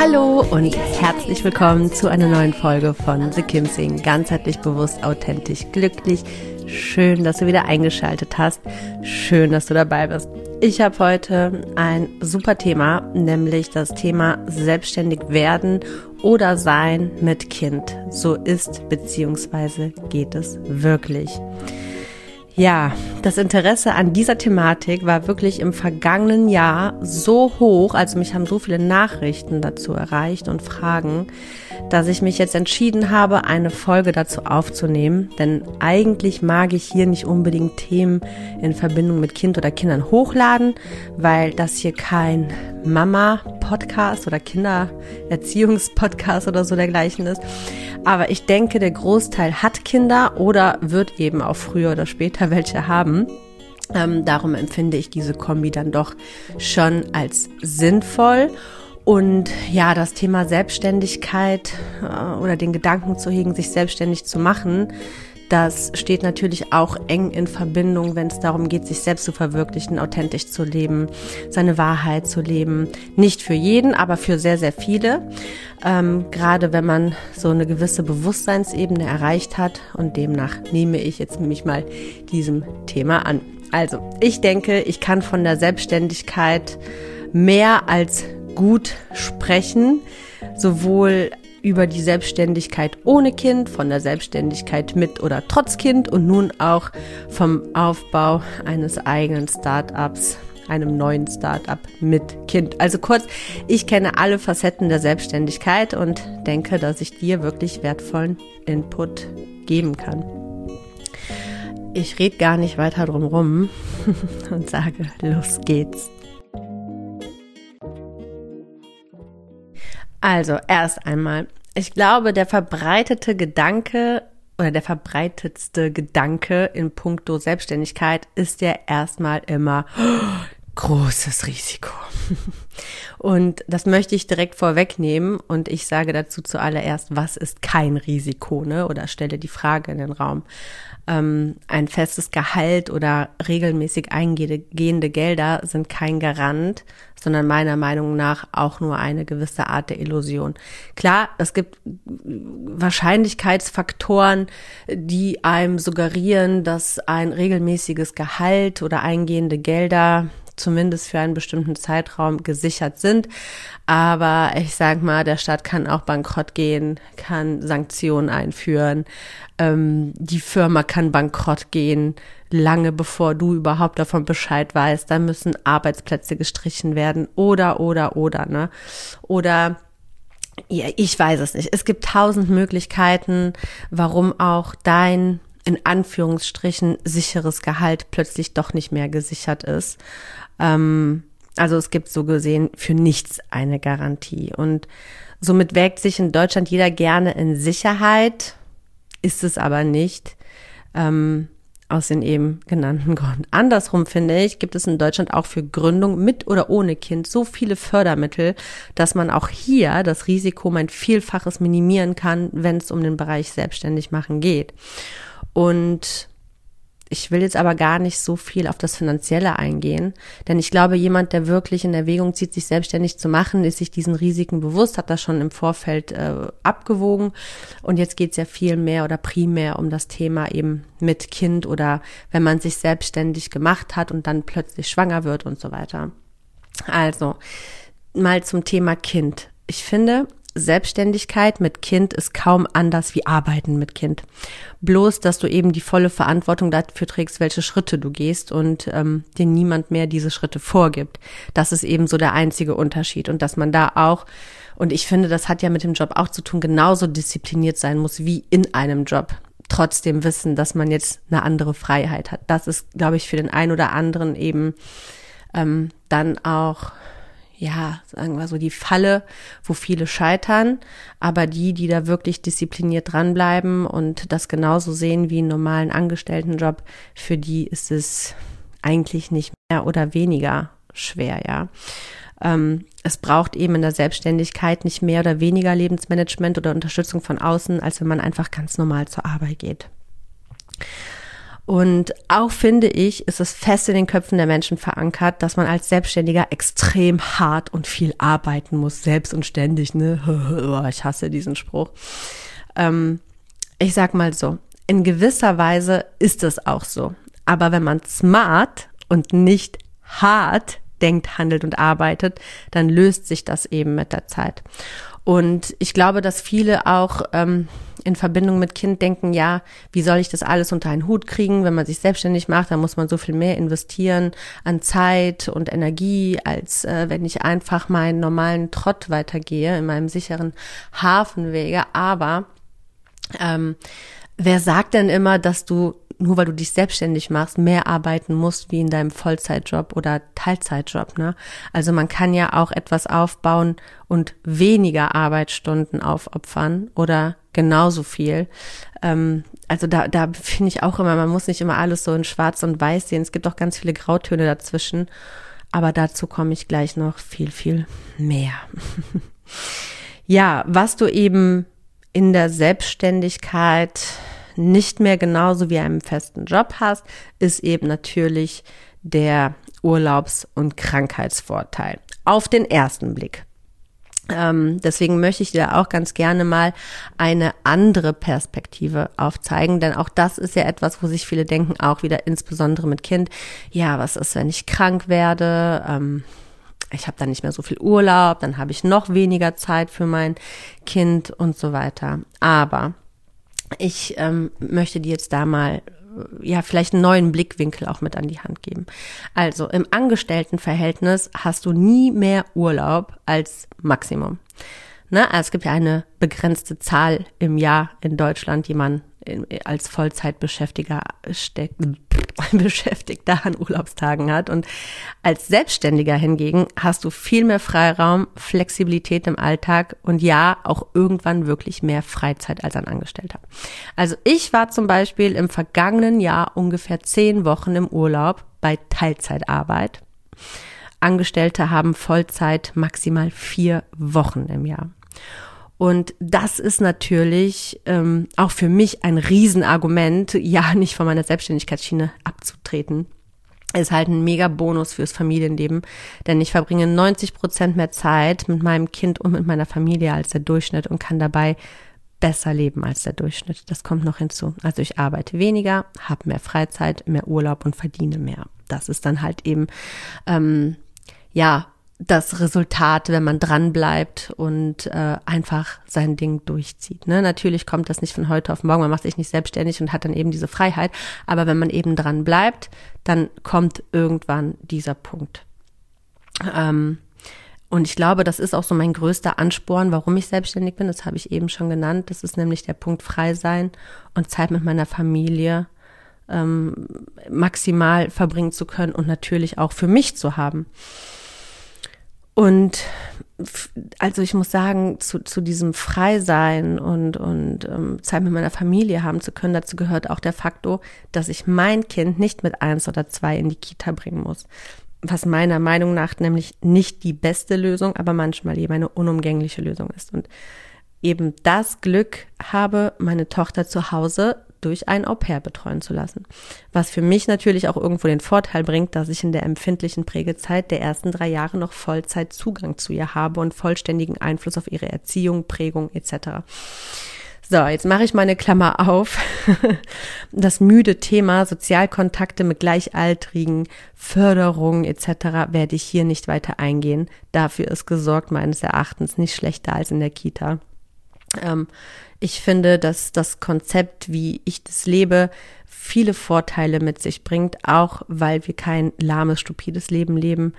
Hallo und herzlich willkommen zu einer neuen Folge von The Kim Sing. Ganzheitlich bewusst, authentisch, glücklich. Schön, dass du wieder eingeschaltet hast. Schön, dass du dabei bist. Ich habe heute ein super Thema, nämlich das Thema selbstständig werden oder sein mit Kind. So ist bzw. geht es wirklich. Ja, das Interesse an dieser Thematik war wirklich im vergangenen Jahr so hoch, also mich haben so viele Nachrichten dazu erreicht und Fragen, dass ich mich jetzt entschieden habe, eine Folge dazu aufzunehmen. Denn eigentlich mag ich hier nicht unbedingt Themen in Verbindung mit Kind oder Kindern hochladen, weil das hier kein Mama-Podcast oder Kindererziehungspodcast oder so dergleichen ist. Aber ich denke, der Großteil hat Kinder oder wird eben auch früher oder später welche haben. Ähm, darum empfinde ich diese Kombi dann doch schon als sinnvoll. Und ja, das Thema Selbstständigkeit äh, oder den Gedanken zu hegen, sich selbstständig zu machen, das steht natürlich auch eng in Verbindung, wenn es darum geht, sich selbst zu verwirklichen, authentisch zu leben, seine Wahrheit zu leben. Nicht für jeden, aber für sehr, sehr viele. Ähm, gerade wenn man so eine gewisse Bewusstseinsebene erreicht hat. Und demnach nehme ich jetzt nämlich mal diesem Thema an. Also, ich denke, ich kann von der Selbstständigkeit mehr als gut sprechen, sowohl über die Selbstständigkeit ohne Kind, von der Selbstständigkeit mit oder trotz Kind und nun auch vom Aufbau eines eigenen Startups, einem neuen Startup mit Kind. Also kurz, ich kenne alle Facetten der Selbstständigkeit und denke, dass ich dir wirklich wertvollen Input geben kann. Ich rede gar nicht weiter drum rum und sage, los geht's. Also, erst einmal, ich glaube, der verbreitete Gedanke oder der verbreitetste Gedanke in puncto Selbstständigkeit ist ja erstmal immer oh, großes Risiko. Und das möchte ich direkt vorwegnehmen und ich sage dazu zuallererst, was ist kein Risiko, ne? Oder stelle die Frage in den Raum ähm, ein festes Gehalt oder regelmäßig eingehende Gelder sind kein Garant, sondern meiner Meinung nach auch nur eine gewisse Art der Illusion. Klar, es gibt Wahrscheinlichkeitsfaktoren, die einem suggerieren, dass ein regelmäßiges Gehalt oder eingehende Gelder zumindest für einen bestimmten Zeitraum gesichert sind. Aber ich sag mal, der Staat kann auch bankrott gehen, kann Sanktionen einführen. Ähm, die Firma kann bankrott gehen, lange bevor du überhaupt davon Bescheid weißt. Da müssen Arbeitsplätze gestrichen werden oder, oder, oder, ne? Oder ja, ich weiß es nicht. Es gibt tausend Möglichkeiten, warum auch dein in Anführungsstrichen sicheres Gehalt plötzlich doch nicht mehr gesichert ist. Ähm, also es gibt so gesehen für nichts eine Garantie. Und somit wägt sich in Deutschland jeder gerne in Sicherheit, ist es aber nicht. Ähm, aus den eben genannten Gründen. Andersrum finde ich, gibt es in Deutschland auch für Gründung mit oder ohne Kind so viele Fördermittel, dass man auch hier das Risiko um ein Vielfaches minimieren kann, wenn es um den Bereich selbstständig machen geht. Und ich will jetzt aber gar nicht so viel auf das Finanzielle eingehen, denn ich glaube, jemand, der wirklich in Erwägung zieht, sich selbstständig zu machen, ist sich diesen Risiken bewusst, hat das schon im Vorfeld äh, abgewogen und jetzt geht es ja viel mehr oder primär um das Thema eben mit Kind oder wenn man sich selbstständig gemacht hat und dann plötzlich schwanger wird und so weiter. Also, mal zum Thema Kind. Ich finde, Selbstständigkeit mit Kind ist kaum anders wie Arbeiten mit Kind. Bloß, dass du eben die volle Verantwortung dafür trägst, welche Schritte du gehst und ähm, dir niemand mehr diese Schritte vorgibt. Das ist eben so der einzige Unterschied und dass man da auch, und ich finde, das hat ja mit dem Job auch zu tun, genauso diszipliniert sein muss wie in einem Job. Trotzdem wissen, dass man jetzt eine andere Freiheit hat. Das ist, glaube ich, für den einen oder anderen eben ähm, dann auch ja, sagen wir so, die Falle, wo viele scheitern, aber die, die da wirklich diszipliniert dranbleiben und das genauso sehen wie einen normalen Angestelltenjob, für die ist es eigentlich nicht mehr oder weniger schwer, ja. Ähm, es braucht eben in der Selbstständigkeit nicht mehr oder weniger Lebensmanagement oder Unterstützung von außen, als wenn man einfach ganz normal zur Arbeit geht. Und auch finde ich, ist es fest in den Köpfen der Menschen verankert, dass man als Selbstständiger extrem hart und viel arbeiten muss, selbst und ständig. Ne? Oh, ich hasse diesen Spruch. Ähm, ich sag mal so, in gewisser Weise ist es auch so. Aber wenn man smart und nicht hart denkt, handelt und arbeitet, dann löst sich das eben mit der Zeit. Und ich glaube, dass viele auch ähm, in Verbindung mit Kind denken, ja, wie soll ich das alles unter einen Hut kriegen? Wenn man sich selbstständig macht, dann muss man so viel mehr investieren an Zeit und Energie, als äh, wenn ich einfach meinen normalen Trott weitergehe, in meinem sicheren Hafenwege. Aber ähm, wer sagt denn immer, dass du nur weil du dich selbstständig machst, mehr arbeiten musst wie in deinem Vollzeitjob oder Teilzeitjob. Ne? Also man kann ja auch etwas aufbauen und weniger Arbeitsstunden aufopfern oder genauso viel. Ähm, also da, da finde ich auch immer, man muss nicht immer alles so in Schwarz und Weiß sehen. Es gibt auch ganz viele Grautöne dazwischen. Aber dazu komme ich gleich noch viel, viel mehr. ja, was du eben in der Selbstständigkeit nicht mehr genauso wie einem festen Job hast, ist eben natürlich der Urlaubs- und Krankheitsvorteil. Auf den ersten Blick. Ähm, deswegen möchte ich dir auch ganz gerne mal eine andere Perspektive aufzeigen, denn auch das ist ja etwas, wo sich viele denken, auch wieder insbesondere mit Kind, ja, was ist, wenn ich krank werde? Ähm, ich habe dann nicht mehr so viel Urlaub, dann habe ich noch weniger Zeit für mein Kind und so weiter. Aber ich ähm, möchte dir jetzt da mal ja, vielleicht einen neuen Blickwinkel auch mit an die Hand geben. Also im Angestelltenverhältnis hast du nie mehr Urlaub als Maximum. Ne? Also es gibt ja eine begrenzte Zahl im Jahr in Deutschland, die man als Vollzeitbeschäftiger Beschäftigter an Urlaubstagen hat. Und als Selbstständiger hingegen hast du viel mehr Freiraum, Flexibilität im Alltag und ja, auch irgendwann wirklich mehr Freizeit als ein Angestellter. Also ich war zum Beispiel im vergangenen Jahr ungefähr zehn Wochen im Urlaub bei Teilzeitarbeit. Angestellte haben Vollzeit maximal vier Wochen im Jahr. Und das ist natürlich ähm, auch für mich ein Riesenargument, ja nicht von meiner Selbstständigkeitsschiene abzutreten. Ist halt ein mega Bonus fürs Familienleben, denn ich verbringe 90 Prozent mehr Zeit mit meinem Kind und mit meiner Familie als der Durchschnitt und kann dabei besser leben als der Durchschnitt. Das kommt noch hinzu. Also ich arbeite weniger, habe mehr Freizeit, mehr Urlaub und verdiene mehr. Das ist dann halt eben ähm, ja das Resultat, wenn man dran bleibt und äh, einfach sein Ding durchzieht. Ne? Natürlich kommt das nicht von heute auf morgen, man macht sich nicht selbstständig und hat dann eben diese Freiheit, aber wenn man eben dran bleibt, dann kommt irgendwann dieser Punkt. Ähm, und ich glaube, das ist auch so mein größter Ansporn, warum ich selbstständig bin. Das habe ich eben schon genannt. Das ist nämlich der Punkt frei sein und Zeit mit meiner Familie ähm, maximal verbringen zu können und natürlich auch für mich zu haben. Und also ich muss sagen, zu, zu diesem Freisein und, und ähm, Zeit mit meiner Familie haben zu können, dazu gehört auch der Faktor, dass ich mein Kind nicht mit eins oder zwei in die Kita bringen muss. Was meiner Meinung nach nämlich nicht die beste Lösung, aber manchmal eben eine unumgängliche Lösung ist. Und eben das Glück habe, meine Tochter zu Hause durch ein Au-pair betreuen zu lassen. Was für mich natürlich auch irgendwo den Vorteil bringt, dass ich in der empfindlichen Prägezeit der ersten drei Jahre noch Vollzeit Zugang zu ihr habe und vollständigen Einfluss auf ihre Erziehung, Prägung etc. So, jetzt mache ich meine Klammer auf. Das müde Thema Sozialkontakte mit Gleichaltrigen, Förderung etc. werde ich hier nicht weiter eingehen. Dafür ist gesorgt meines Erachtens nicht schlechter als in der Kita. Ähm, ich finde, dass das Konzept, wie ich das lebe, viele Vorteile mit sich bringt, auch weil wir kein lahmes, stupides Leben leben,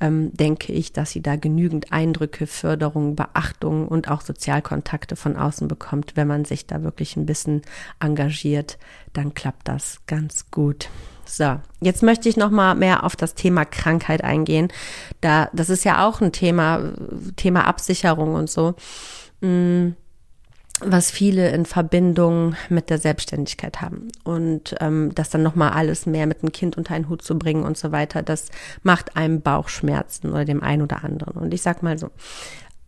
ähm, denke ich, dass sie da genügend Eindrücke, Förderung, Beachtung und auch Sozialkontakte von außen bekommt. Wenn man sich da wirklich ein bisschen engagiert, dann klappt das ganz gut. So, jetzt möchte ich noch mal mehr auf das Thema Krankheit eingehen. Da, das ist ja auch ein Thema, Thema Absicherung und so. Hm was viele in Verbindung mit der Selbstständigkeit haben und ähm, das dann nochmal alles mehr mit dem Kind unter einen Hut zu bringen und so weiter, das macht einem Bauchschmerzen oder dem einen oder anderen. Und ich sag mal so,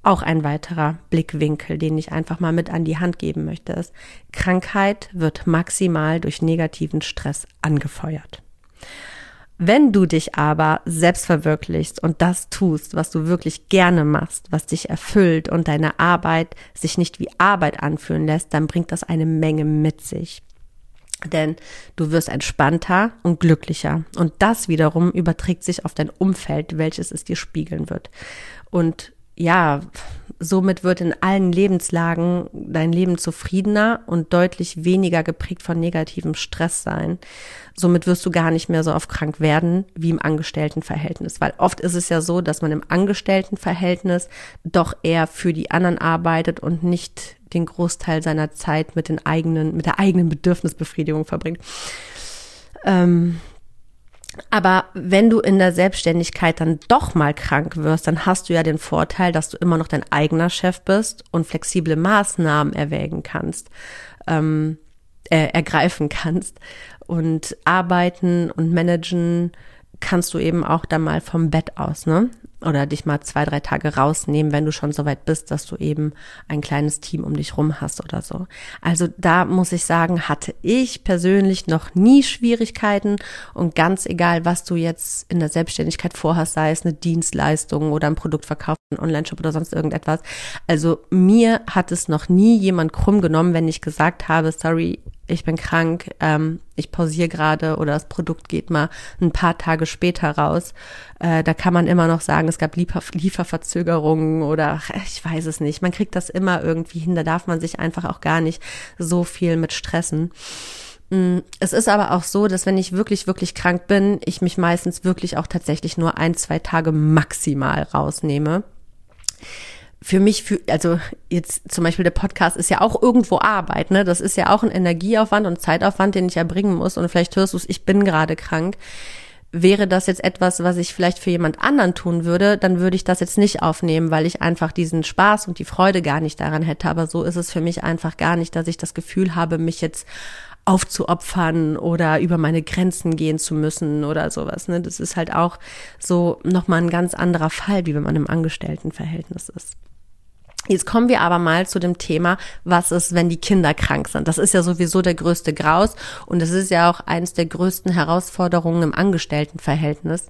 auch ein weiterer Blickwinkel, den ich einfach mal mit an die Hand geben möchte, ist, Krankheit wird maximal durch negativen Stress angefeuert. Wenn du dich aber selbst verwirklichst und das tust, was du wirklich gerne machst, was dich erfüllt und deine Arbeit sich nicht wie Arbeit anfühlen lässt, dann bringt das eine Menge mit sich. Denn du wirst entspannter und glücklicher. Und das wiederum überträgt sich auf dein Umfeld, welches es dir spiegeln wird. Und ja, somit wird in allen Lebenslagen dein Leben zufriedener und deutlich weniger geprägt von negativem Stress sein. Somit wirst du gar nicht mehr so oft krank werden wie im Angestelltenverhältnis, weil oft ist es ja so, dass man im Angestelltenverhältnis doch eher für die anderen arbeitet und nicht den Großteil seiner Zeit mit den eigenen, mit der eigenen Bedürfnisbefriedigung verbringt. Ähm, aber wenn du in der Selbstständigkeit dann doch mal krank wirst, dann hast du ja den Vorteil, dass du immer noch dein eigener Chef bist und flexible Maßnahmen erwägen kannst, ähm, äh, ergreifen kannst und arbeiten und managen kannst du eben auch dann mal vom Bett aus, ne? Oder dich mal zwei, drei Tage rausnehmen, wenn du schon so weit bist, dass du eben ein kleines Team um dich rum hast oder so. Also da muss ich sagen, hatte ich persönlich noch nie Schwierigkeiten und ganz egal, was du jetzt in der Selbstständigkeit vorhast, sei es eine Dienstleistung oder ein Produktverkauf, ein Online-Shop oder sonst irgendetwas. Also mir hat es noch nie jemand krumm genommen, wenn ich gesagt habe, sorry, ich bin krank, ähm, ich pausiere gerade oder das Produkt geht mal ein paar Tage später raus. Äh, da kann man immer noch sagen, es gab Liefer Lieferverzögerungen oder ich weiß es nicht. Man kriegt das immer irgendwie hin. Da darf man sich einfach auch gar nicht so viel mit stressen. Mm, es ist aber auch so, dass wenn ich wirklich, wirklich krank bin, ich mich meistens wirklich auch tatsächlich nur ein, zwei Tage maximal rausnehme für mich, für, also jetzt zum Beispiel der Podcast ist ja auch irgendwo Arbeit, ne? Das ist ja auch ein Energieaufwand und Zeitaufwand, den ich erbringen muss. Und vielleicht hörst du es, ich bin gerade krank. Wäre das jetzt etwas, was ich vielleicht für jemand anderen tun würde, dann würde ich das jetzt nicht aufnehmen, weil ich einfach diesen Spaß und die Freude gar nicht daran hätte. Aber so ist es für mich einfach gar nicht, dass ich das Gefühl habe, mich jetzt aufzuopfern oder über meine Grenzen gehen zu müssen oder sowas. Ne? Das ist halt auch so nochmal ein ganz anderer Fall, wie wenn man im Angestelltenverhältnis ist. Jetzt kommen wir aber mal zu dem Thema, was ist, wenn die Kinder krank sind. Das ist ja sowieso der größte Graus und es ist ja auch eines der größten Herausforderungen im Angestelltenverhältnis,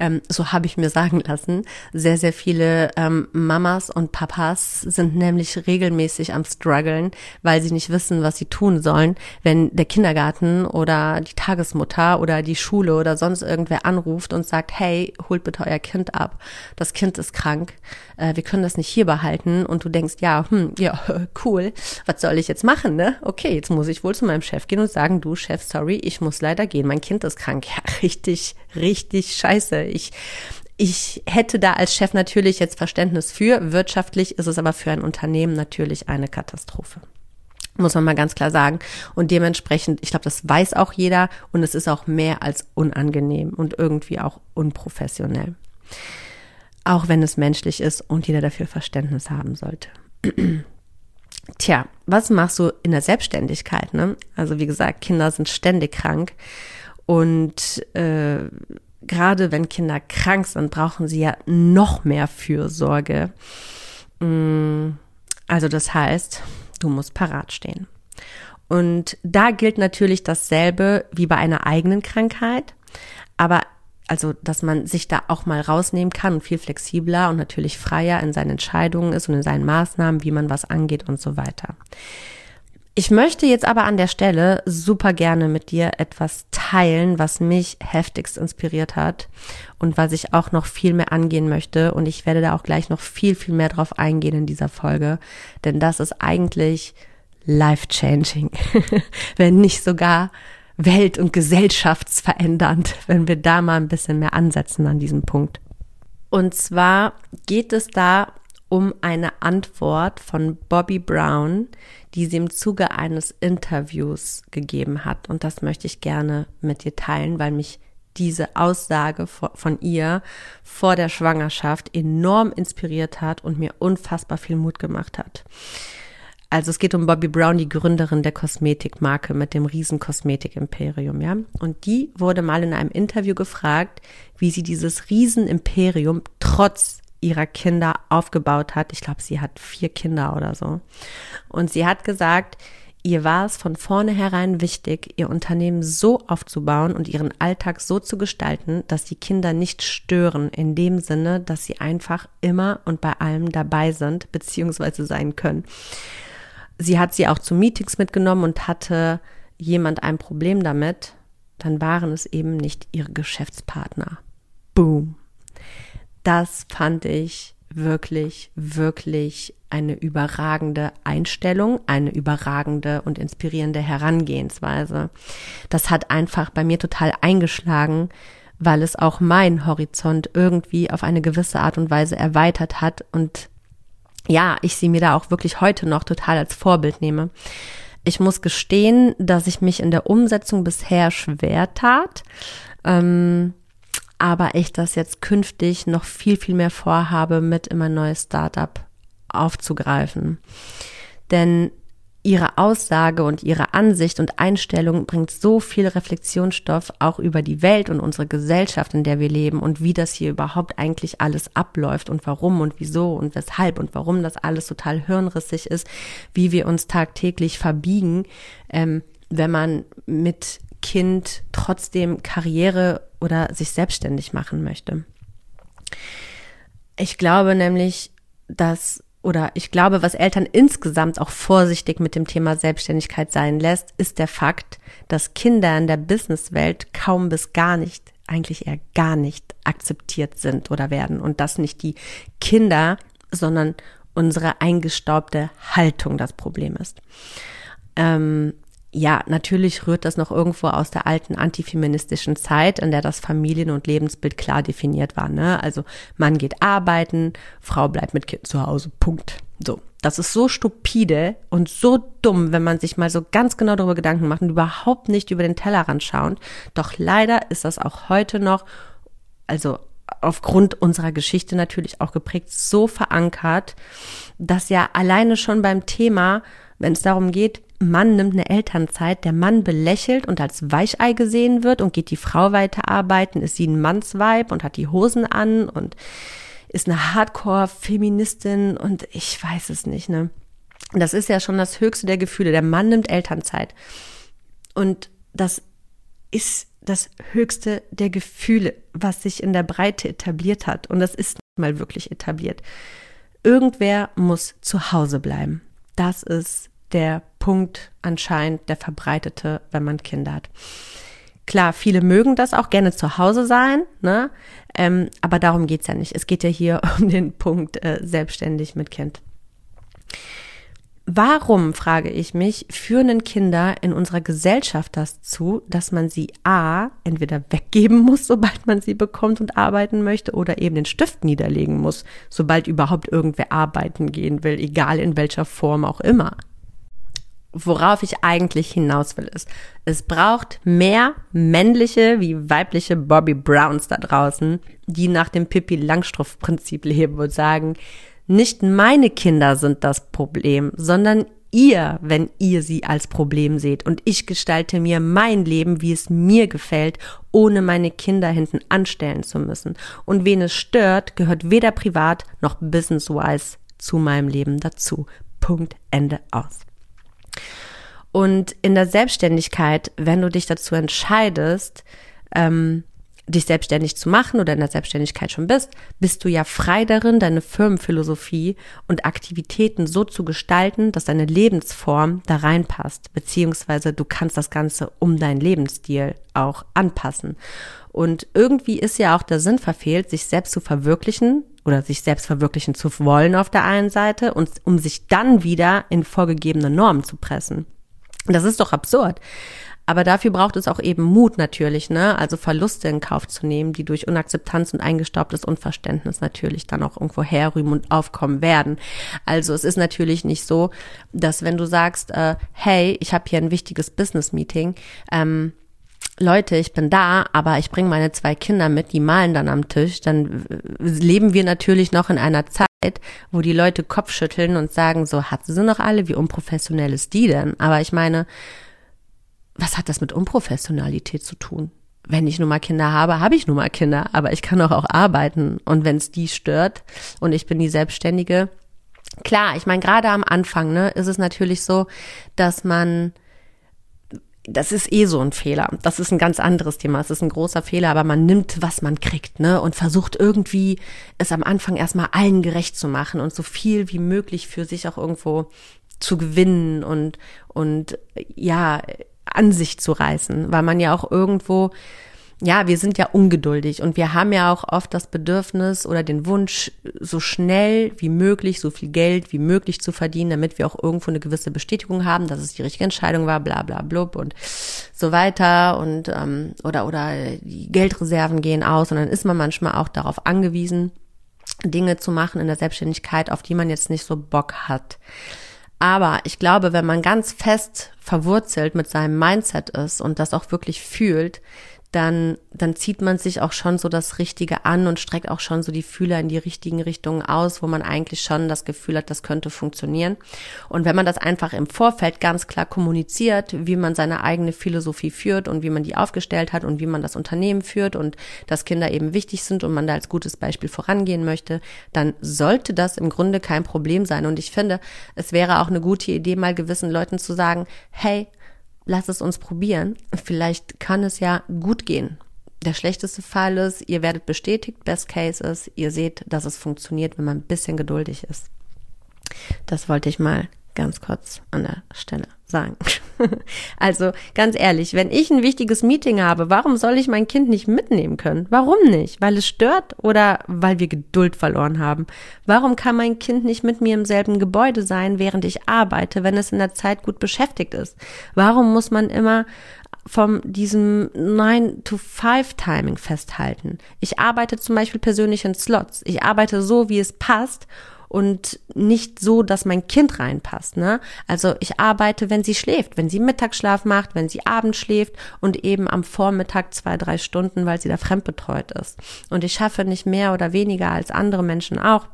ähm, so habe ich mir sagen lassen. Sehr, sehr viele ähm, Mamas und Papas sind nämlich regelmäßig am struggeln, weil sie nicht wissen, was sie tun sollen, wenn der Kindergarten oder die Tagesmutter oder die Schule oder sonst irgendwer anruft und sagt, hey, holt bitte euer Kind ab. Das Kind ist krank. Äh, wir können das nicht hier behalten. Und du denkst, ja, hm, ja, cool. Was soll ich jetzt machen, ne? Okay, jetzt muss ich wohl zu meinem Chef gehen und sagen, du Chef, sorry, ich muss leider gehen. Mein Kind ist krank. Ja, richtig, richtig scheiße ich, ich hätte da als Chef natürlich jetzt Verständnis für. Wirtschaftlich ist es aber für ein Unternehmen natürlich eine Katastrophe. Muss man mal ganz klar sagen. Und dementsprechend, ich glaube, das weiß auch jeder und es ist auch mehr als unangenehm und irgendwie auch unprofessionell. Auch wenn es menschlich ist und jeder dafür Verständnis haben sollte. Tja, was machst du in der Selbstständigkeit? Ne? Also wie gesagt, Kinder sind ständig krank und äh, gerade wenn Kinder krank sind, brauchen sie ja noch mehr Fürsorge. Mm, also das heißt, du musst parat stehen. Und da gilt natürlich dasselbe wie bei einer eigenen Krankheit, aber also, dass man sich da auch mal rausnehmen kann und viel flexibler und natürlich freier in seinen Entscheidungen ist und in seinen Maßnahmen, wie man was angeht und so weiter. Ich möchte jetzt aber an der Stelle super gerne mit dir etwas teilen, was mich heftigst inspiriert hat und was ich auch noch viel mehr angehen möchte. Und ich werde da auch gleich noch viel, viel mehr drauf eingehen in dieser Folge. Denn das ist eigentlich life-changing, wenn nicht sogar welt- und gesellschaftsverändernd, wenn wir da mal ein bisschen mehr ansetzen an diesem Punkt. Und zwar geht es da um eine Antwort von Bobby Brown, die sie im Zuge eines Interviews gegeben hat. Und das möchte ich gerne mit dir teilen, weil mich diese Aussage von ihr vor der Schwangerschaft enorm inspiriert hat und mir unfassbar viel Mut gemacht hat. Also es geht um Bobby Brown, die Gründerin der Kosmetikmarke mit dem riesen Kosmetik-Imperium, ja. Und die wurde mal in einem Interview gefragt, wie sie dieses Riesenimperium trotz ihrer Kinder aufgebaut hat. Ich glaube, sie hat vier Kinder oder so. Und sie hat gesagt, ihr war es von vornherein wichtig, ihr Unternehmen so aufzubauen und ihren Alltag so zu gestalten, dass die Kinder nicht stören, in dem Sinne, dass sie einfach immer und bei allem dabei sind, beziehungsweise sein können sie hat sie auch zu Meetings mitgenommen und hatte jemand ein Problem damit, dann waren es eben nicht ihre Geschäftspartner. Boom. Das fand ich wirklich, wirklich eine überragende Einstellung, eine überragende und inspirierende Herangehensweise. Das hat einfach bei mir total eingeschlagen, weil es auch mein Horizont irgendwie auf eine gewisse Art und Weise erweitert hat und ja, ich sie mir da auch wirklich heute noch total als Vorbild nehme. Ich muss gestehen, dass ich mich in der Umsetzung bisher schwer tat, ähm, aber ich das jetzt künftig noch viel, viel mehr vorhabe, mit in mein neues Startup aufzugreifen. Denn ihre Aussage und ihre Ansicht und Einstellung bringt so viel Reflexionsstoff auch über die Welt und unsere Gesellschaft, in der wir leben und wie das hier überhaupt eigentlich alles abläuft und warum und wieso und weshalb und warum das alles total hirnrissig ist, wie wir uns tagtäglich verbiegen, ähm, wenn man mit Kind trotzdem Karriere oder sich selbstständig machen möchte. Ich glaube nämlich, dass oder ich glaube, was Eltern insgesamt auch vorsichtig mit dem Thema Selbstständigkeit sein lässt, ist der Fakt, dass Kinder in der Businesswelt kaum bis gar nicht, eigentlich eher gar nicht akzeptiert sind oder werden und dass nicht die Kinder, sondern unsere eingestaubte Haltung das Problem ist. Ähm, ja, natürlich rührt das noch irgendwo aus der alten antifeministischen Zeit, in der das Familien- und Lebensbild klar definiert war. Ne? Also Mann geht arbeiten, Frau bleibt mit Kind zu Hause. Punkt. So. Das ist so stupide und so dumm, wenn man sich mal so ganz genau darüber Gedanken macht und überhaupt nicht über den Tellerrand schaut. Doch leider ist das auch heute noch, also aufgrund unserer Geschichte natürlich auch geprägt, so verankert, dass ja alleine schon beim Thema, wenn es darum geht, Mann nimmt eine Elternzeit, der Mann belächelt und als Weichei gesehen wird und geht die Frau weiter arbeiten, ist sie ein Mannsweib und hat die Hosen an und ist eine Hardcore-Feministin und ich weiß es nicht, ne? Das ist ja schon das höchste der Gefühle. Der Mann nimmt Elternzeit. Und das ist das höchste der Gefühle, was sich in der Breite etabliert hat. Und das ist nicht mal wirklich etabliert. Irgendwer muss zu Hause bleiben. Das ist der Punkt anscheinend der verbreitete, wenn man Kinder hat. Klar, viele mögen das auch gerne zu Hause sein, ne? Ähm, aber darum geht's ja nicht. Es geht ja hier um den Punkt äh, selbstständig mit Kind. Warum, frage ich mich, führen Kinder in unserer Gesellschaft das zu, dass man sie A, entweder weggeben muss, sobald man sie bekommt und arbeiten möchte, oder eben den Stift niederlegen muss, sobald überhaupt irgendwer arbeiten gehen will, egal in welcher Form auch immer worauf ich eigentlich hinaus will, ist, es braucht mehr männliche wie weibliche Bobby Browns da draußen, die nach dem Pippi Langstrumpf-Prinzip leben und sagen, nicht meine Kinder sind das Problem, sondern ihr, wenn ihr sie als Problem seht. Und ich gestalte mir mein Leben, wie es mir gefällt, ohne meine Kinder hinten anstellen zu müssen. Und wen es stört, gehört weder privat noch business-wise zu meinem Leben dazu. Punkt, Ende aus. Und in der Selbstständigkeit, wenn du dich dazu entscheidest, ähm, dich selbstständig zu machen oder in der Selbstständigkeit schon bist, bist du ja frei darin, deine Firmenphilosophie und Aktivitäten so zu gestalten, dass deine Lebensform da reinpasst, beziehungsweise du kannst das Ganze um deinen Lebensstil auch anpassen. Und irgendwie ist ja auch der Sinn verfehlt, sich selbst zu verwirklichen oder sich selbst verwirklichen zu wollen auf der einen Seite und um sich dann wieder in vorgegebene Normen zu pressen. Das ist doch absurd. Aber dafür braucht es auch eben Mut natürlich, ne? Also Verluste in Kauf zu nehmen, die durch Unakzeptanz und eingestaubtes Unverständnis natürlich dann auch irgendwo herrühmen und aufkommen werden. Also es ist natürlich nicht so, dass wenn du sagst, äh, hey, ich habe hier ein wichtiges Business-Meeting, ähm, Leute, ich bin da, aber ich bringe meine zwei Kinder mit, die malen dann am Tisch, dann leben wir natürlich noch in einer Zeit, wo die Leute Kopfschütteln und sagen, so hat sie noch alle, wie unprofessionell ist die denn? Aber ich meine, was hat das mit Unprofessionalität zu tun? Wenn ich nun mal Kinder habe, habe ich nun mal Kinder, aber ich kann auch, auch arbeiten. Und wenn es die stört und ich bin die Selbstständige, klar, ich meine, gerade am Anfang, ne, ist es natürlich so, dass man das ist eh so ein Fehler. Das ist ein ganz anderes Thema. Es ist ein großer Fehler, aber man nimmt, was man kriegt, ne, und versucht irgendwie es am Anfang erstmal allen gerecht zu machen und so viel wie möglich für sich auch irgendwo zu gewinnen und, und ja, an sich zu reißen, weil man ja auch irgendwo ja, wir sind ja ungeduldig und wir haben ja auch oft das Bedürfnis oder den Wunsch, so schnell wie möglich, so viel Geld wie möglich zu verdienen, damit wir auch irgendwo eine gewisse Bestätigung haben, dass es die richtige Entscheidung war, bla bla blub und so weiter und ähm, oder oder die Geldreserven gehen aus und dann ist man manchmal auch darauf angewiesen, Dinge zu machen in der Selbstständigkeit, auf die man jetzt nicht so Bock hat. Aber ich glaube, wenn man ganz fest verwurzelt mit seinem Mindset ist und das auch wirklich fühlt, dann, dann zieht man sich auch schon so das Richtige an und streckt auch schon so die Fühler in die richtigen Richtungen aus, wo man eigentlich schon das Gefühl hat, das könnte funktionieren. Und wenn man das einfach im Vorfeld ganz klar kommuniziert, wie man seine eigene Philosophie führt und wie man die aufgestellt hat und wie man das Unternehmen führt und dass Kinder eben wichtig sind und man da als gutes Beispiel vorangehen möchte, dann sollte das im Grunde kein Problem sein. Und ich finde, es wäre auch eine gute Idee, mal gewissen Leuten zu sagen, hey, lass es uns probieren. Vielleicht kann es ja gut gehen. Der schlechteste Fall ist, ihr werdet bestätigt. Best Case ist, ihr seht, dass es funktioniert, wenn man ein bisschen geduldig ist. Das wollte ich mal ganz kurz an der Stelle sagen. also ganz ehrlich, wenn ich ein wichtiges Meeting habe, warum soll ich mein Kind nicht mitnehmen können? Warum nicht? Weil es stört oder weil wir Geduld verloren haben? Warum kann mein Kind nicht mit mir im selben Gebäude sein, während ich arbeite, wenn es in der Zeit gut beschäftigt ist? Warum muss man immer vom diesem 9-to-5-Timing festhalten? Ich arbeite zum Beispiel persönlich in Slots. Ich arbeite so, wie es passt und nicht so, dass mein Kind reinpasst. Ne? Also ich arbeite, wenn sie schläft, wenn sie Mittagsschlaf macht, wenn sie abends schläft und eben am Vormittag zwei, drei Stunden, weil sie da fremdbetreut ist. Und ich schaffe nicht mehr oder weniger als andere Menschen auch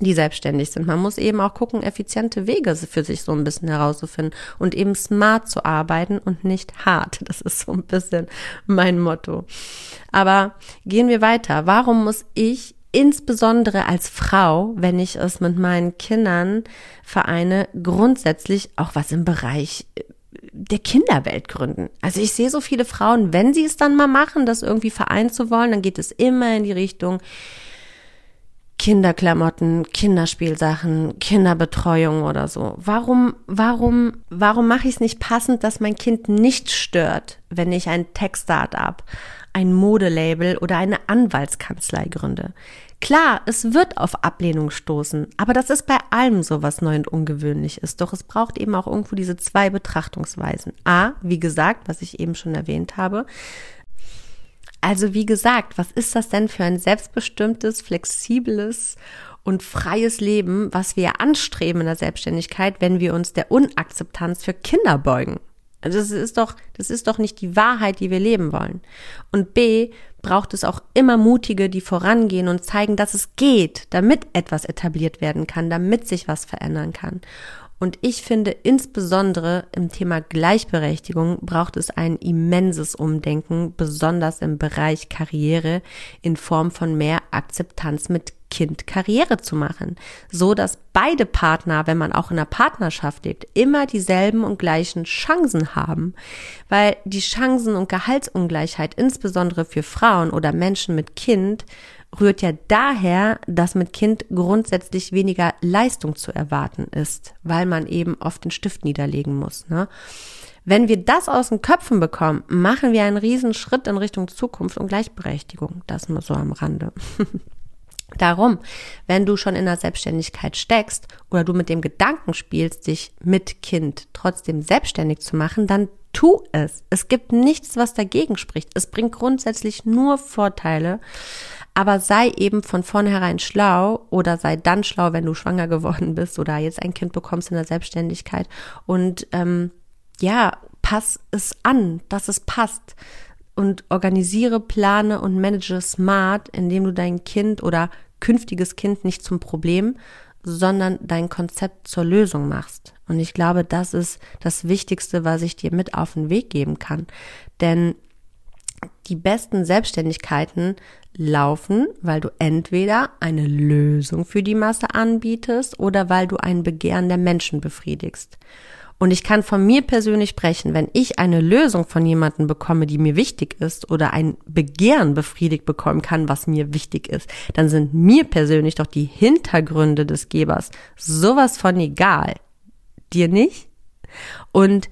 die selbstständig sind. Man muss eben auch gucken, effiziente Wege für sich so ein bisschen herauszufinden und eben smart zu arbeiten und nicht hart. Das ist so ein bisschen mein Motto. Aber gehen wir weiter. Warum muss ich insbesondere als Frau, wenn ich es mit meinen Kindern vereine, grundsätzlich auch was im Bereich äh, der Kinderwelt gründen. Also ich sehe so viele Frauen, wenn sie es dann mal machen, das irgendwie vereinen zu wollen, dann geht es immer in die Richtung Kinderklamotten, Kinderspielsachen, Kinderbetreuung oder so. Warum, warum, warum mache ich es nicht passend, dass mein Kind nicht stört, wenn ich ein Tech-Startup ein Modelabel oder eine Anwaltskanzlei gründe. Klar, es wird auf Ablehnung stoßen, aber das ist bei allem so, was neu und ungewöhnlich ist. Doch es braucht eben auch irgendwo diese zwei Betrachtungsweisen. A, wie gesagt, was ich eben schon erwähnt habe. Also wie gesagt, was ist das denn für ein selbstbestimmtes, flexibles und freies Leben, was wir anstreben in der Selbstständigkeit, wenn wir uns der Unakzeptanz für Kinder beugen? Also das ist doch, das ist doch nicht die Wahrheit, die wir leben wollen. Und B, braucht es auch immer Mutige, die vorangehen und zeigen, dass es geht, damit etwas etabliert werden kann, damit sich was verändern kann. Und ich finde, insbesondere im Thema Gleichberechtigung braucht es ein immenses Umdenken, besonders im Bereich Karriere in Form von mehr Akzeptanz mit Kind Karriere zu machen, so dass beide Partner, wenn man auch in einer Partnerschaft lebt, immer dieselben und gleichen Chancen haben, weil die Chancen und Gehaltsungleichheit insbesondere für Frauen oder Menschen mit Kind rührt ja daher, dass mit Kind grundsätzlich weniger Leistung zu erwarten ist, weil man eben oft den Stift niederlegen muss. Ne? Wenn wir das aus den Köpfen bekommen, machen wir einen riesen Schritt in Richtung Zukunft und Gleichberechtigung. Das nur so am Rande. Darum, wenn du schon in der Selbstständigkeit steckst oder du mit dem Gedanken spielst, dich mit Kind trotzdem selbstständig zu machen, dann tu es. Es gibt nichts, was dagegen spricht. Es bringt grundsätzlich nur Vorteile. Aber sei eben von vornherein schlau oder sei dann schlau, wenn du schwanger geworden bist oder jetzt ein Kind bekommst in der Selbstständigkeit. Und ähm, ja, pass es an, dass es passt und organisiere, plane und manage smart, indem du dein Kind oder künftiges Kind nicht zum Problem, sondern dein Konzept zur Lösung machst. Und ich glaube, das ist das Wichtigste, was ich dir mit auf den Weg geben kann. Denn die besten Selbstständigkeiten laufen, weil du entweder eine Lösung für die Masse anbietest oder weil du ein Begehren der Menschen befriedigst. Und ich kann von mir persönlich sprechen, wenn ich eine Lösung von jemandem bekomme, die mir wichtig ist oder ein Begehren befriedigt bekommen kann, was mir wichtig ist, dann sind mir persönlich doch die Hintergründe des Gebers sowas von egal. Dir nicht? Und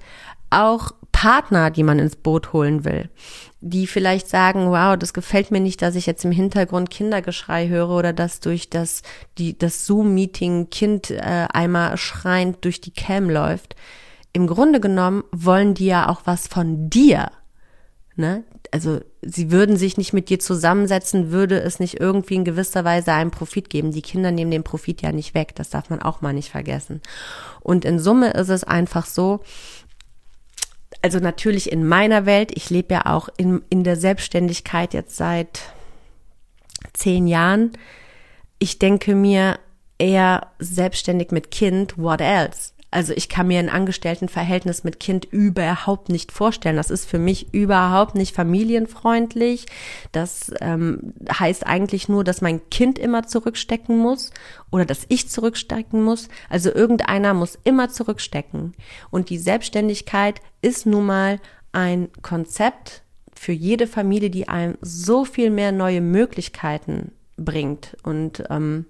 auch Partner, die man ins Boot holen will, die vielleicht sagen, wow, das gefällt mir nicht, dass ich jetzt im Hintergrund Kindergeschrei höre oder dass durch das, die, das Zoom-Meeting Kind äh, einmal schreiend durch die Cam läuft. Im Grunde genommen wollen die ja auch was von dir. Ne? Also sie würden sich nicht mit dir zusammensetzen, würde es nicht irgendwie in gewisser Weise einen Profit geben. Die Kinder nehmen den Profit ja nicht weg, das darf man auch mal nicht vergessen. Und in Summe ist es einfach so, also natürlich in meiner Welt, ich lebe ja auch in, in der Selbstständigkeit jetzt seit zehn Jahren. Ich denke mir eher selbstständig mit Kind, what else? Also ich kann mir ein Angestelltenverhältnis mit Kind überhaupt nicht vorstellen. Das ist für mich überhaupt nicht familienfreundlich. Das ähm, heißt eigentlich nur, dass mein Kind immer zurückstecken muss oder dass ich zurückstecken muss. Also irgendeiner muss immer zurückstecken. Und die Selbstständigkeit ist nun mal ein Konzept für jede Familie, die einem so viel mehr neue Möglichkeiten bringt. Und ähm,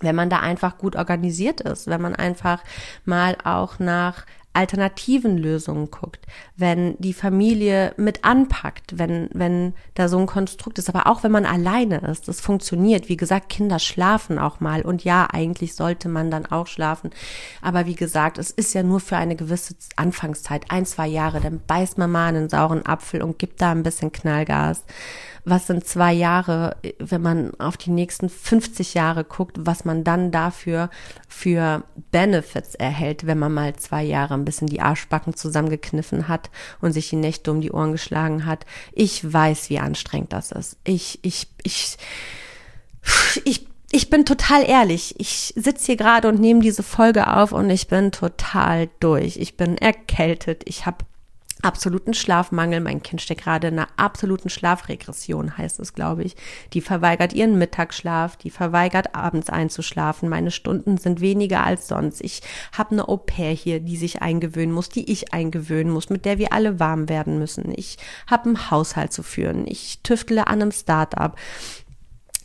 wenn man da einfach gut organisiert ist, wenn man einfach mal auch nach alternativen Lösungen guckt, wenn die Familie mit anpackt, wenn, wenn da so ein Konstrukt ist, aber auch wenn man alleine ist, das funktioniert. Wie gesagt, Kinder schlafen auch mal und ja, eigentlich sollte man dann auch schlafen. Aber wie gesagt, es ist ja nur für eine gewisse Anfangszeit, ein, zwei Jahre, dann beißt man mal einen sauren Apfel und gibt da ein bisschen Knallgas was sind zwei Jahre, wenn man auf die nächsten 50 Jahre guckt, was man dann dafür für Benefits erhält, wenn man mal zwei Jahre ein bisschen die Arschbacken zusammengekniffen hat und sich die Nächte um die Ohren geschlagen hat. Ich weiß, wie anstrengend das ist. Ich, ich, ich, ich ich bin total ehrlich. Ich sitze hier gerade und nehme diese Folge auf und ich bin total durch. Ich bin erkältet. Ich habe absoluten Schlafmangel. Mein Kind steckt gerade in einer absoluten Schlafregression, heißt es, glaube ich. Die verweigert ihren Mittagsschlaf, die verweigert abends einzuschlafen. Meine Stunden sind weniger als sonst. Ich habe eine Au-pair hier, die sich eingewöhnen muss, die ich eingewöhnen muss, mit der wir alle warm werden müssen. Ich habe einen Haushalt zu führen. Ich tüftle an einem Start-up.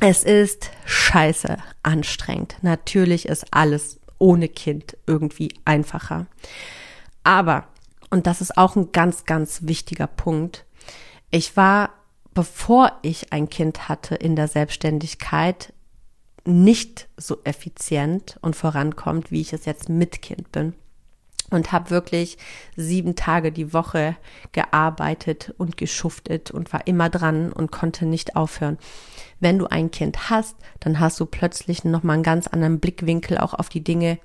Es ist scheiße anstrengend. Natürlich ist alles ohne Kind irgendwie einfacher. Aber und das ist auch ein ganz, ganz wichtiger Punkt. Ich war, bevor ich ein Kind hatte in der Selbstständigkeit, nicht so effizient und vorankommt, wie ich es jetzt mit Kind bin. Und habe wirklich sieben Tage die Woche gearbeitet und geschuftet und war immer dran und konnte nicht aufhören. Wenn du ein Kind hast, dann hast du plötzlich nochmal einen ganz anderen Blickwinkel auch auf die Dinge,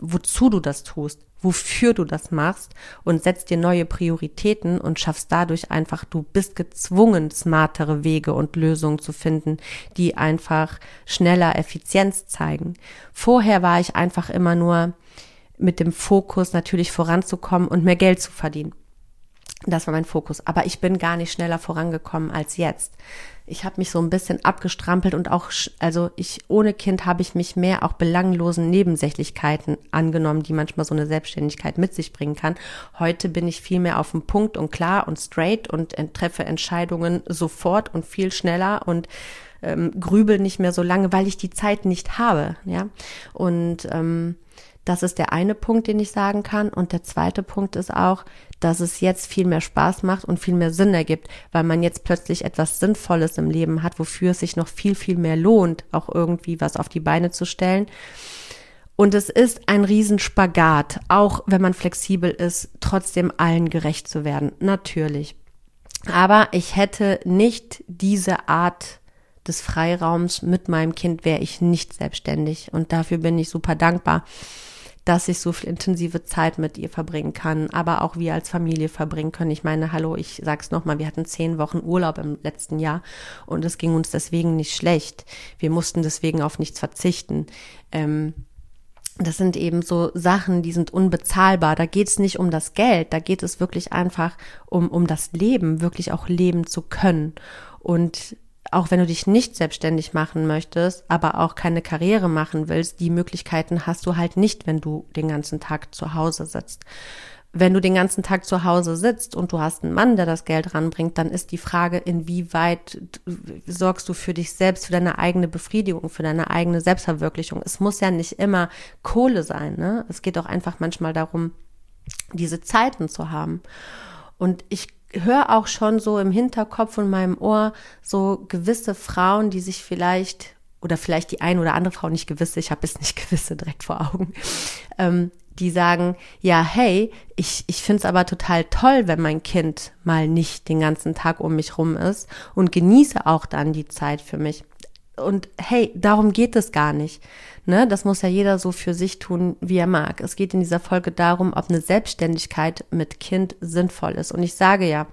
wozu du das tust wofür du das machst und setzt dir neue Prioritäten und schaffst dadurch einfach, du bist gezwungen, smartere Wege und Lösungen zu finden, die einfach schneller Effizienz zeigen. Vorher war ich einfach immer nur mit dem Fokus natürlich voranzukommen und mehr Geld zu verdienen. Das war mein Fokus. Aber ich bin gar nicht schneller vorangekommen als jetzt. Ich habe mich so ein bisschen abgestrampelt und auch, also ich ohne Kind habe ich mich mehr auch belanglosen Nebensächlichkeiten angenommen, die manchmal so eine Selbstständigkeit mit sich bringen kann. Heute bin ich viel mehr auf dem Punkt und klar und straight und treffe Entscheidungen sofort und viel schneller und ähm, grübel nicht mehr so lange, weil ich die Zeit nicht habe, ja. Und ähm, das ist der eine Punkt, den ich sagen kann. Und der zweite Punkt ist auch, dass es jetzt viel mehr Spaß macht und viel mehr Sinn ergibt, weil man jetzt plötzlich etwas Sinnvolles im Leben hat, wofür es sich noch viel, viel mehr lohnt, auch irgendwie was auf die Beine zu stellen. Und es ist ein Riesenspagat, auch wenn man flexibel ist, trotzdem allen gerecht zu werden. Natürlich. Aber ich hätte nicht diese Art des Freiraums mit meinem Kind, wäre ich nicht selbstständig. Und dafür bin ich super dankbar dass ich so viel intensive Zeit mit ihr verbringen kann, aber auch wir als Familie verbringen können. Ich meine, hallo, ich sag's nochmal, wir hatten zehn Wochen Urlaub im letzten Jahr und es ging uns deswegen nicht schlecht. Wir mussten deswegen auf nichts verzichten. Ähm, das sind eben so Sachen, die sind unbezahlbar. Da geht es nicht um das Geld, da geht es wirklich einfach um, um das Leben, wirklich auch leben zu können. Und auch wenn du dich nicht selbstständig machen möchtest, aber auch keine Karriere machen willst, die Möglichkeiten hast du halt nicht, wenn du den ganzen Tag zu Hause sitzt. Wenn du den ganzen Tag zu Hause sitzt und du hast einen Mann, der das Geld ranbringt, dann ist die Frage, inwieweit sorgst du für dich selbst, für deine eigene Befriedigung, für deine eigene Selbstverwirklichung. Es muss ja nicht immer Kohle sein, ne? Es geht auch einfach manchmal darum, diese Zeiten zu haben. Und ich höre auch schon so im Hinterkopf und meinem Ohr so gewisse Frauen, die sich vielleicht oder vielleicht die ein oder andere Frau nicht gewisse, ich habe es nicht gewisse direkt vor Augen, ähm, die sagen, ja, hey, ich, ich finde es aber total toll, wenn mein Kind mal nicht den ganzen Tag um mich rum ist und genieße auch dann die Zeit für mich. Und hey, darum geht es gar nicht. Ne, das muss ja jeder so für sich tun, wie er mag. Es geht in dieser Folge darum, ob eine Selbstständigkeit mit Kind sinnvoll ist. Und ich sage ja,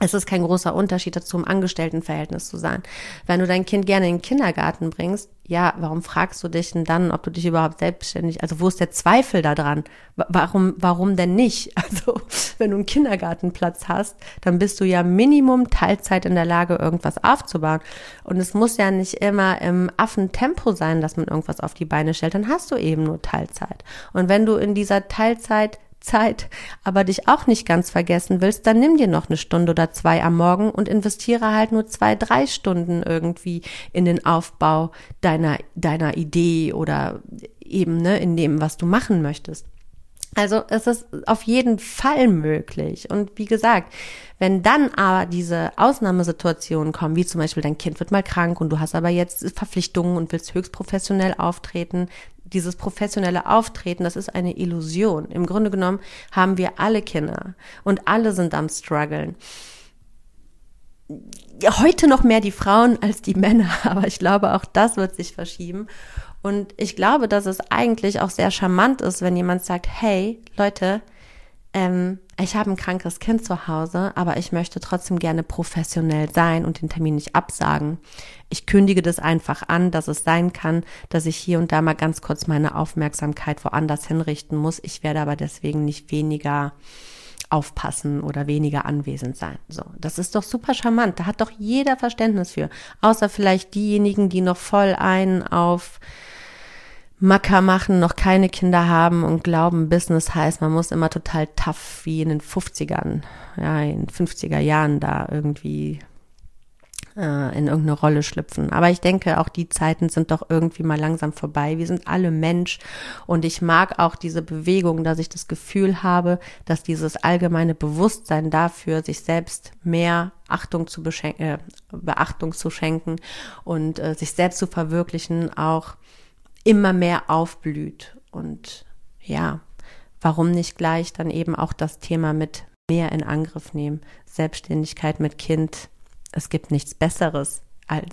es ist kein großer Unterschied dazu, im Angestelltenverhältnis zu sein. Wenn du dein Kind gerne in den Kindergarten bringst, ja, warum fragst du dich denn dann, ob du dich überhaupt selbstständig, also wo ist der Zweifel da dran? Warum, warum denn nicht? Also, wenn du einen Kindergartenplatz hast, dann bist du ja Minimum Teilzeit in der Lage, irgendwas aufzubauen. Und es muss ja nicht immer im Affentempo sein, dass man irgendwas auf die Beine stellt, dann hast du eben nur Teilzeit. Und wenn du in dieser Teilzeit Zeit, aber dich auch nicht ganz vergessen willst, dann nimm dir noch eine Stunde oder zwei am Morgen und investiere halt nur zwei, drei Stunden irgendwie in den Aufbau deiner, deiner Idee oder eben ne, in dem, was du machen möchtest. Also es ist auf jeden Fall möglich. Und wie gesagt, wenn dann aber diese Ausnahmesituationen kommen, wie zum Beispiel dein Kind wird mal krank und du hast aber jetzt Verpflichtungen und willst höchst professionell auftreten, dieses professionelle Auftreten, das ist eine Illusion. Im Grunde genommen haben wir alle Kinder und alle sind am struggeln. Heute noch mehr die Frauen als die Männer, aber ich glaube, auch das wird sich verschieben. Und ich glaube, dass es eigentlich auch sehr charmant ist, wenn jemand sagt, hey, Leute, ähm, ich habe ein krankes Kind zu Hause, aber ich möchte trotzdem gerne professionell sein und den Termin nicht absagen. Ich kündige das einfach an, dass es sein kann, dass ich hier und da mal ganz kurz meine Aufmerksamkeit woanders hinrichten muss. Ich werde aber deswegen nicht weniger aufpassen oder weniger anwesend sein. So, das ist doch super charmant. Da hat doch jeder Verständnis für. Außer vielleicht diejenigen, die noch voll ein auf Macker machen, noch keine Kinder haben und glauben, Business heißt, man muss immer total tough wie in den 50ern, ja, in 50er Jahren da irgendwie äh, in irgendeine Rolle schlüpfen. Aber ich denke, auch die Zeiten sind doch irgendwie mal langsam vorbei. Wir sind alle Mensch und ich mag auch diese Bewegung, dass ich das Gefühl habe, dass dieses allgemeine Bewusstsein dafür, sich selbst mehr Achtung zu äh, Beachtung zu schenken und äh, sich selbst zu verwirklichen, auch immer mehr aufblüht. Und ja, warum nicht gleich dann eben auch das Thema mit mehr in Angriff nehmen? Selbstständigkeit mit Kind. Es gibt nichts Besseres,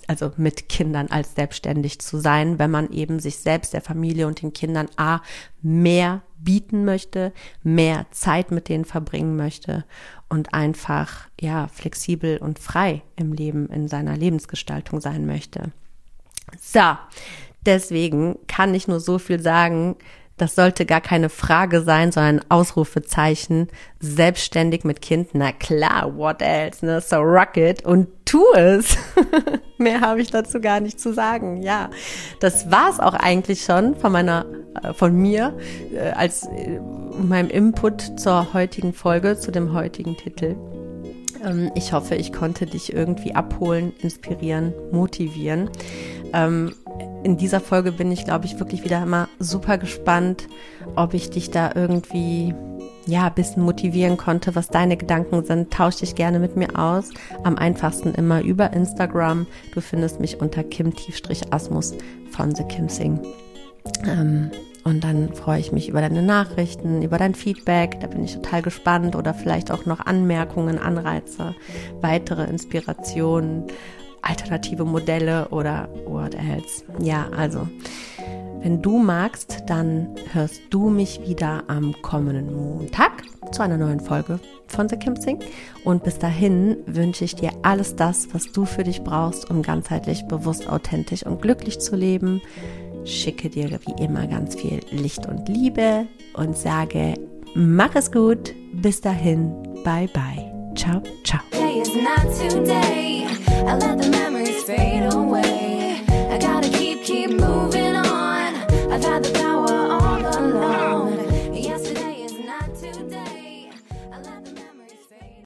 also mit Kindern als selbstständig zu sein, wenn man eben sich selbst, der Familie und den Kindern A mehr bieten möchte, mehr Zeit mit denen verbringen möchte und einfach, ja, flexibel und frei im Leben, in seiner Lebensgestaltung sein möchte. So, Deswegen kann ich nur so viel sagen. das sollte gar keine Frage sein, sondern Ausrufezeichen. Selbstständig mit Kind, na klar, what else, ne? So rock it und tu es. Mehr habe ich dazu gar nicht zu sagen. Ja, das war's auch eigentlich schon von meiner, äh, von mir äh, als äh, meinem Input zur heutigen Folge, zu dem heutigen Titel. Ähm, ich hoffe, ich konnte dich irgendwie abholen, inspirieren, motivieren. Ähm, in dieser Folge bin ich, glaube ich, wirklich wieder immer super gespannt, ob ich dich da irgendwie ja, ein bisschen motivieren konnte, was deine Gedanken sind. Tausch dich gerne mit mir aus. Am einfachsten immer über Instagram. Du findest mich unter Kim-Asmus von The Kim Sing. Ähm, und dann freue ich mich über deine Nachrichten, über dein Feedback. Da bin ich total gespannt. Oder vielleicht auch noch Anmerkungen, Anreize, weitere Inspirationen alternative Modelle oder what else. Ja, also, wenn du magst, dann hörst du mich wieder am kommenden Montag zu einer neuen Folge von The Kim Sing. Und bis dahin wünsche ich dir alles das, was du für dich brauchst, um ganzheitlich, bewusst, authentisch und glücklich zu leben. Schicke dir wie immer ganz viel Licht und Liebe und sage, mach es gut. Bis dahin, bye bye. Ciao, ciao. I let the memories fade away. I gotta keep, keep moving on. I've had the